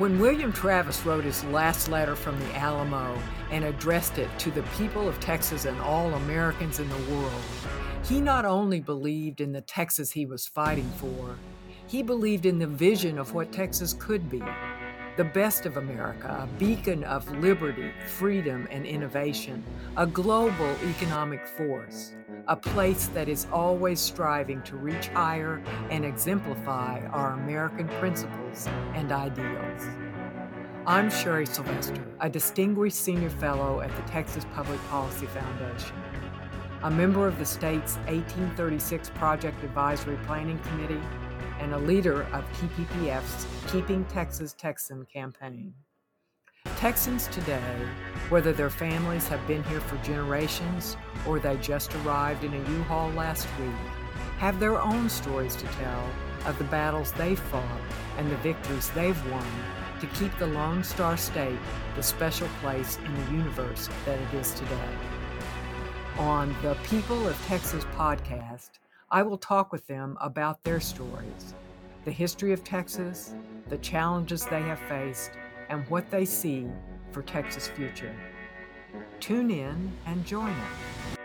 When William Travis wrote his last letter from the Alamo and addressed it to the people of Texas and all Americans in the world, he not only believed in the Texas he was fighting for, he believed in the vision of what Texas could be the best of America, a beacon of liberty, freedom, and innovation, a global economic force, a place that is always striving to reach higher and exemplify our American principles and ideals. I'm Sherry Sylvester, a distinguished senior fellow at the Texas Public Policy Foundation, a member of the state's 1836 Project Advisory Planning Committee and a leader of TPPF's Keeping Texas Texan campaign. Texans today, whether their families have been here for generations or they just arrived in a U-Haul last week, have their own stories to tell of the battles they've fought and the victories they've won to keep the Lone Star State the special place in the universe that it is today. On the People of Texas podcast, I will talk with them about their stories, the history of Texas, the challenges they have faced, and what they see for Texas' future. Tune in and join us.